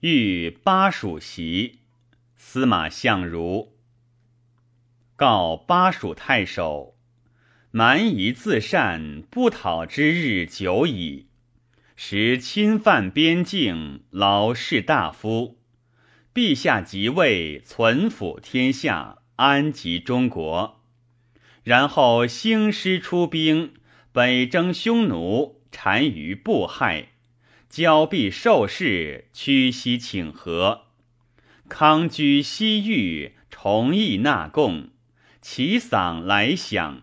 遇巴蜀袭，司马相如告巴蜀太守：蛮夷自善，不讨之日久矣。时侵犯边境，劳士大夫。陛下即位，存抚天下，安吉中国。然后兴师出兵，北征匈奴，单于不害。交臂受事，屈膝请和。康居西域，崇义纳贡，其嗓来响。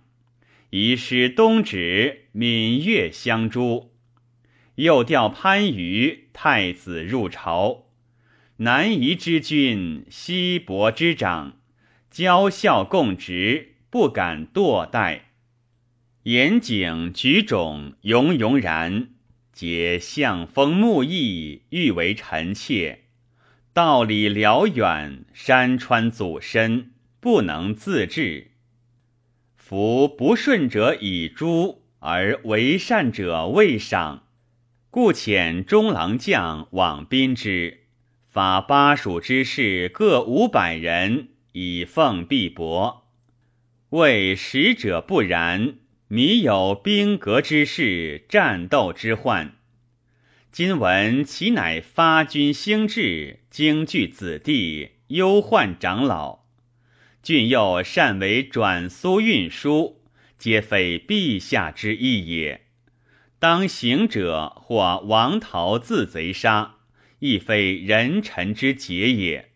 遗师东指，闽越相诸。又调番禺太子入朝。南夷之君，西伯之长，交孝共直，不敢堕代。严景举种，勇勇然。皆相风木易，欲为臣妾。道理辽远，山川阻深，不能自治。夫不顺者以诛，而为善者未赏，故遣中郎将往宾之，发巴蜀之士各五百人，以奉必帛。谓使者不然。迷有兵革之事，战斗之患。今闻其乃发军兴志，京聚子弟，忧患长老。郡又善为转苏运输，皆非陛下之意也。当行者或王逃自贼杀，亦非人臣之节也。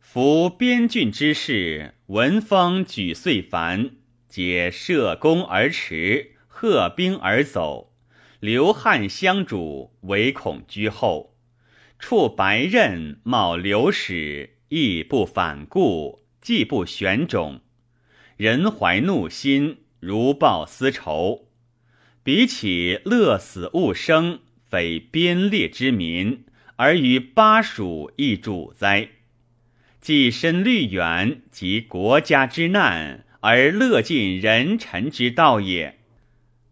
夫边郡之事，闻风举岁繁。皆射弓而驰，贺兵而走，刘汉相主，唯恐居后。触白刃，冒流矢，亦不反顾，既不悬踵。人怀怒心，如报私仇。比起乐死勿生，非边列之民，而与巴蜀亦主哉？既身虑远，及国家之难。而乐尽人臣之道也，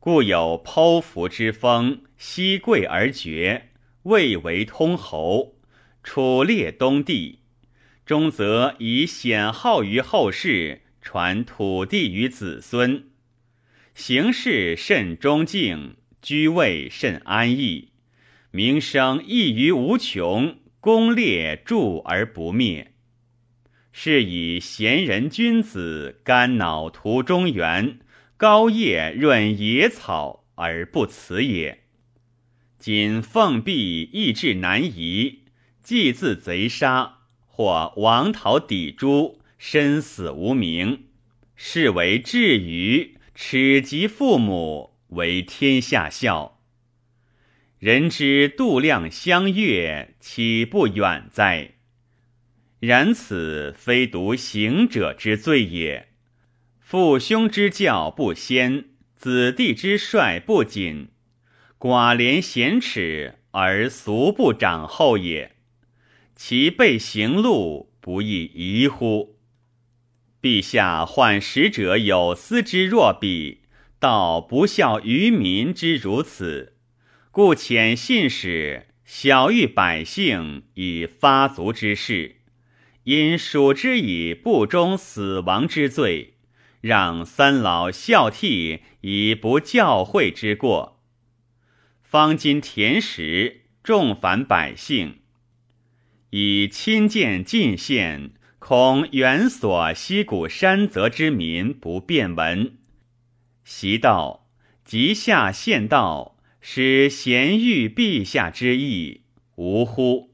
故有剖腹之风，西贵而绝，未为通侯，楚列东地，终则以显号于后世，传土地于子孙，行事甚忠敬，居位甚安逸，名声溢于无穷，功烈著而不灭。是以贤人君子肝脑涂中原，高叶润野草而不辞也。今奉弼意志难移，既自贼杀，或亡逃抵诛，身死无名，是为至于耻及父母，为天下笑。人之度量相悦，岂不远哉？然此非独行者之罪也。父兄之教不先，子弟之率不谨，寡廉鲜耻而俗不长厚也。其背行路，不亦宜乎？陛下患使者有司之若彼，道不孝于民之如此，故遣信使晓谕百姓以发足之事。因属之以不忠死亡之罪，让三老孝悌以不教诲之过。方今田食，重烦百姓，以亲见进献，恐远所溪谷山泽之民不便闻。习道即下献道，使贤谕陛下之意，无乎？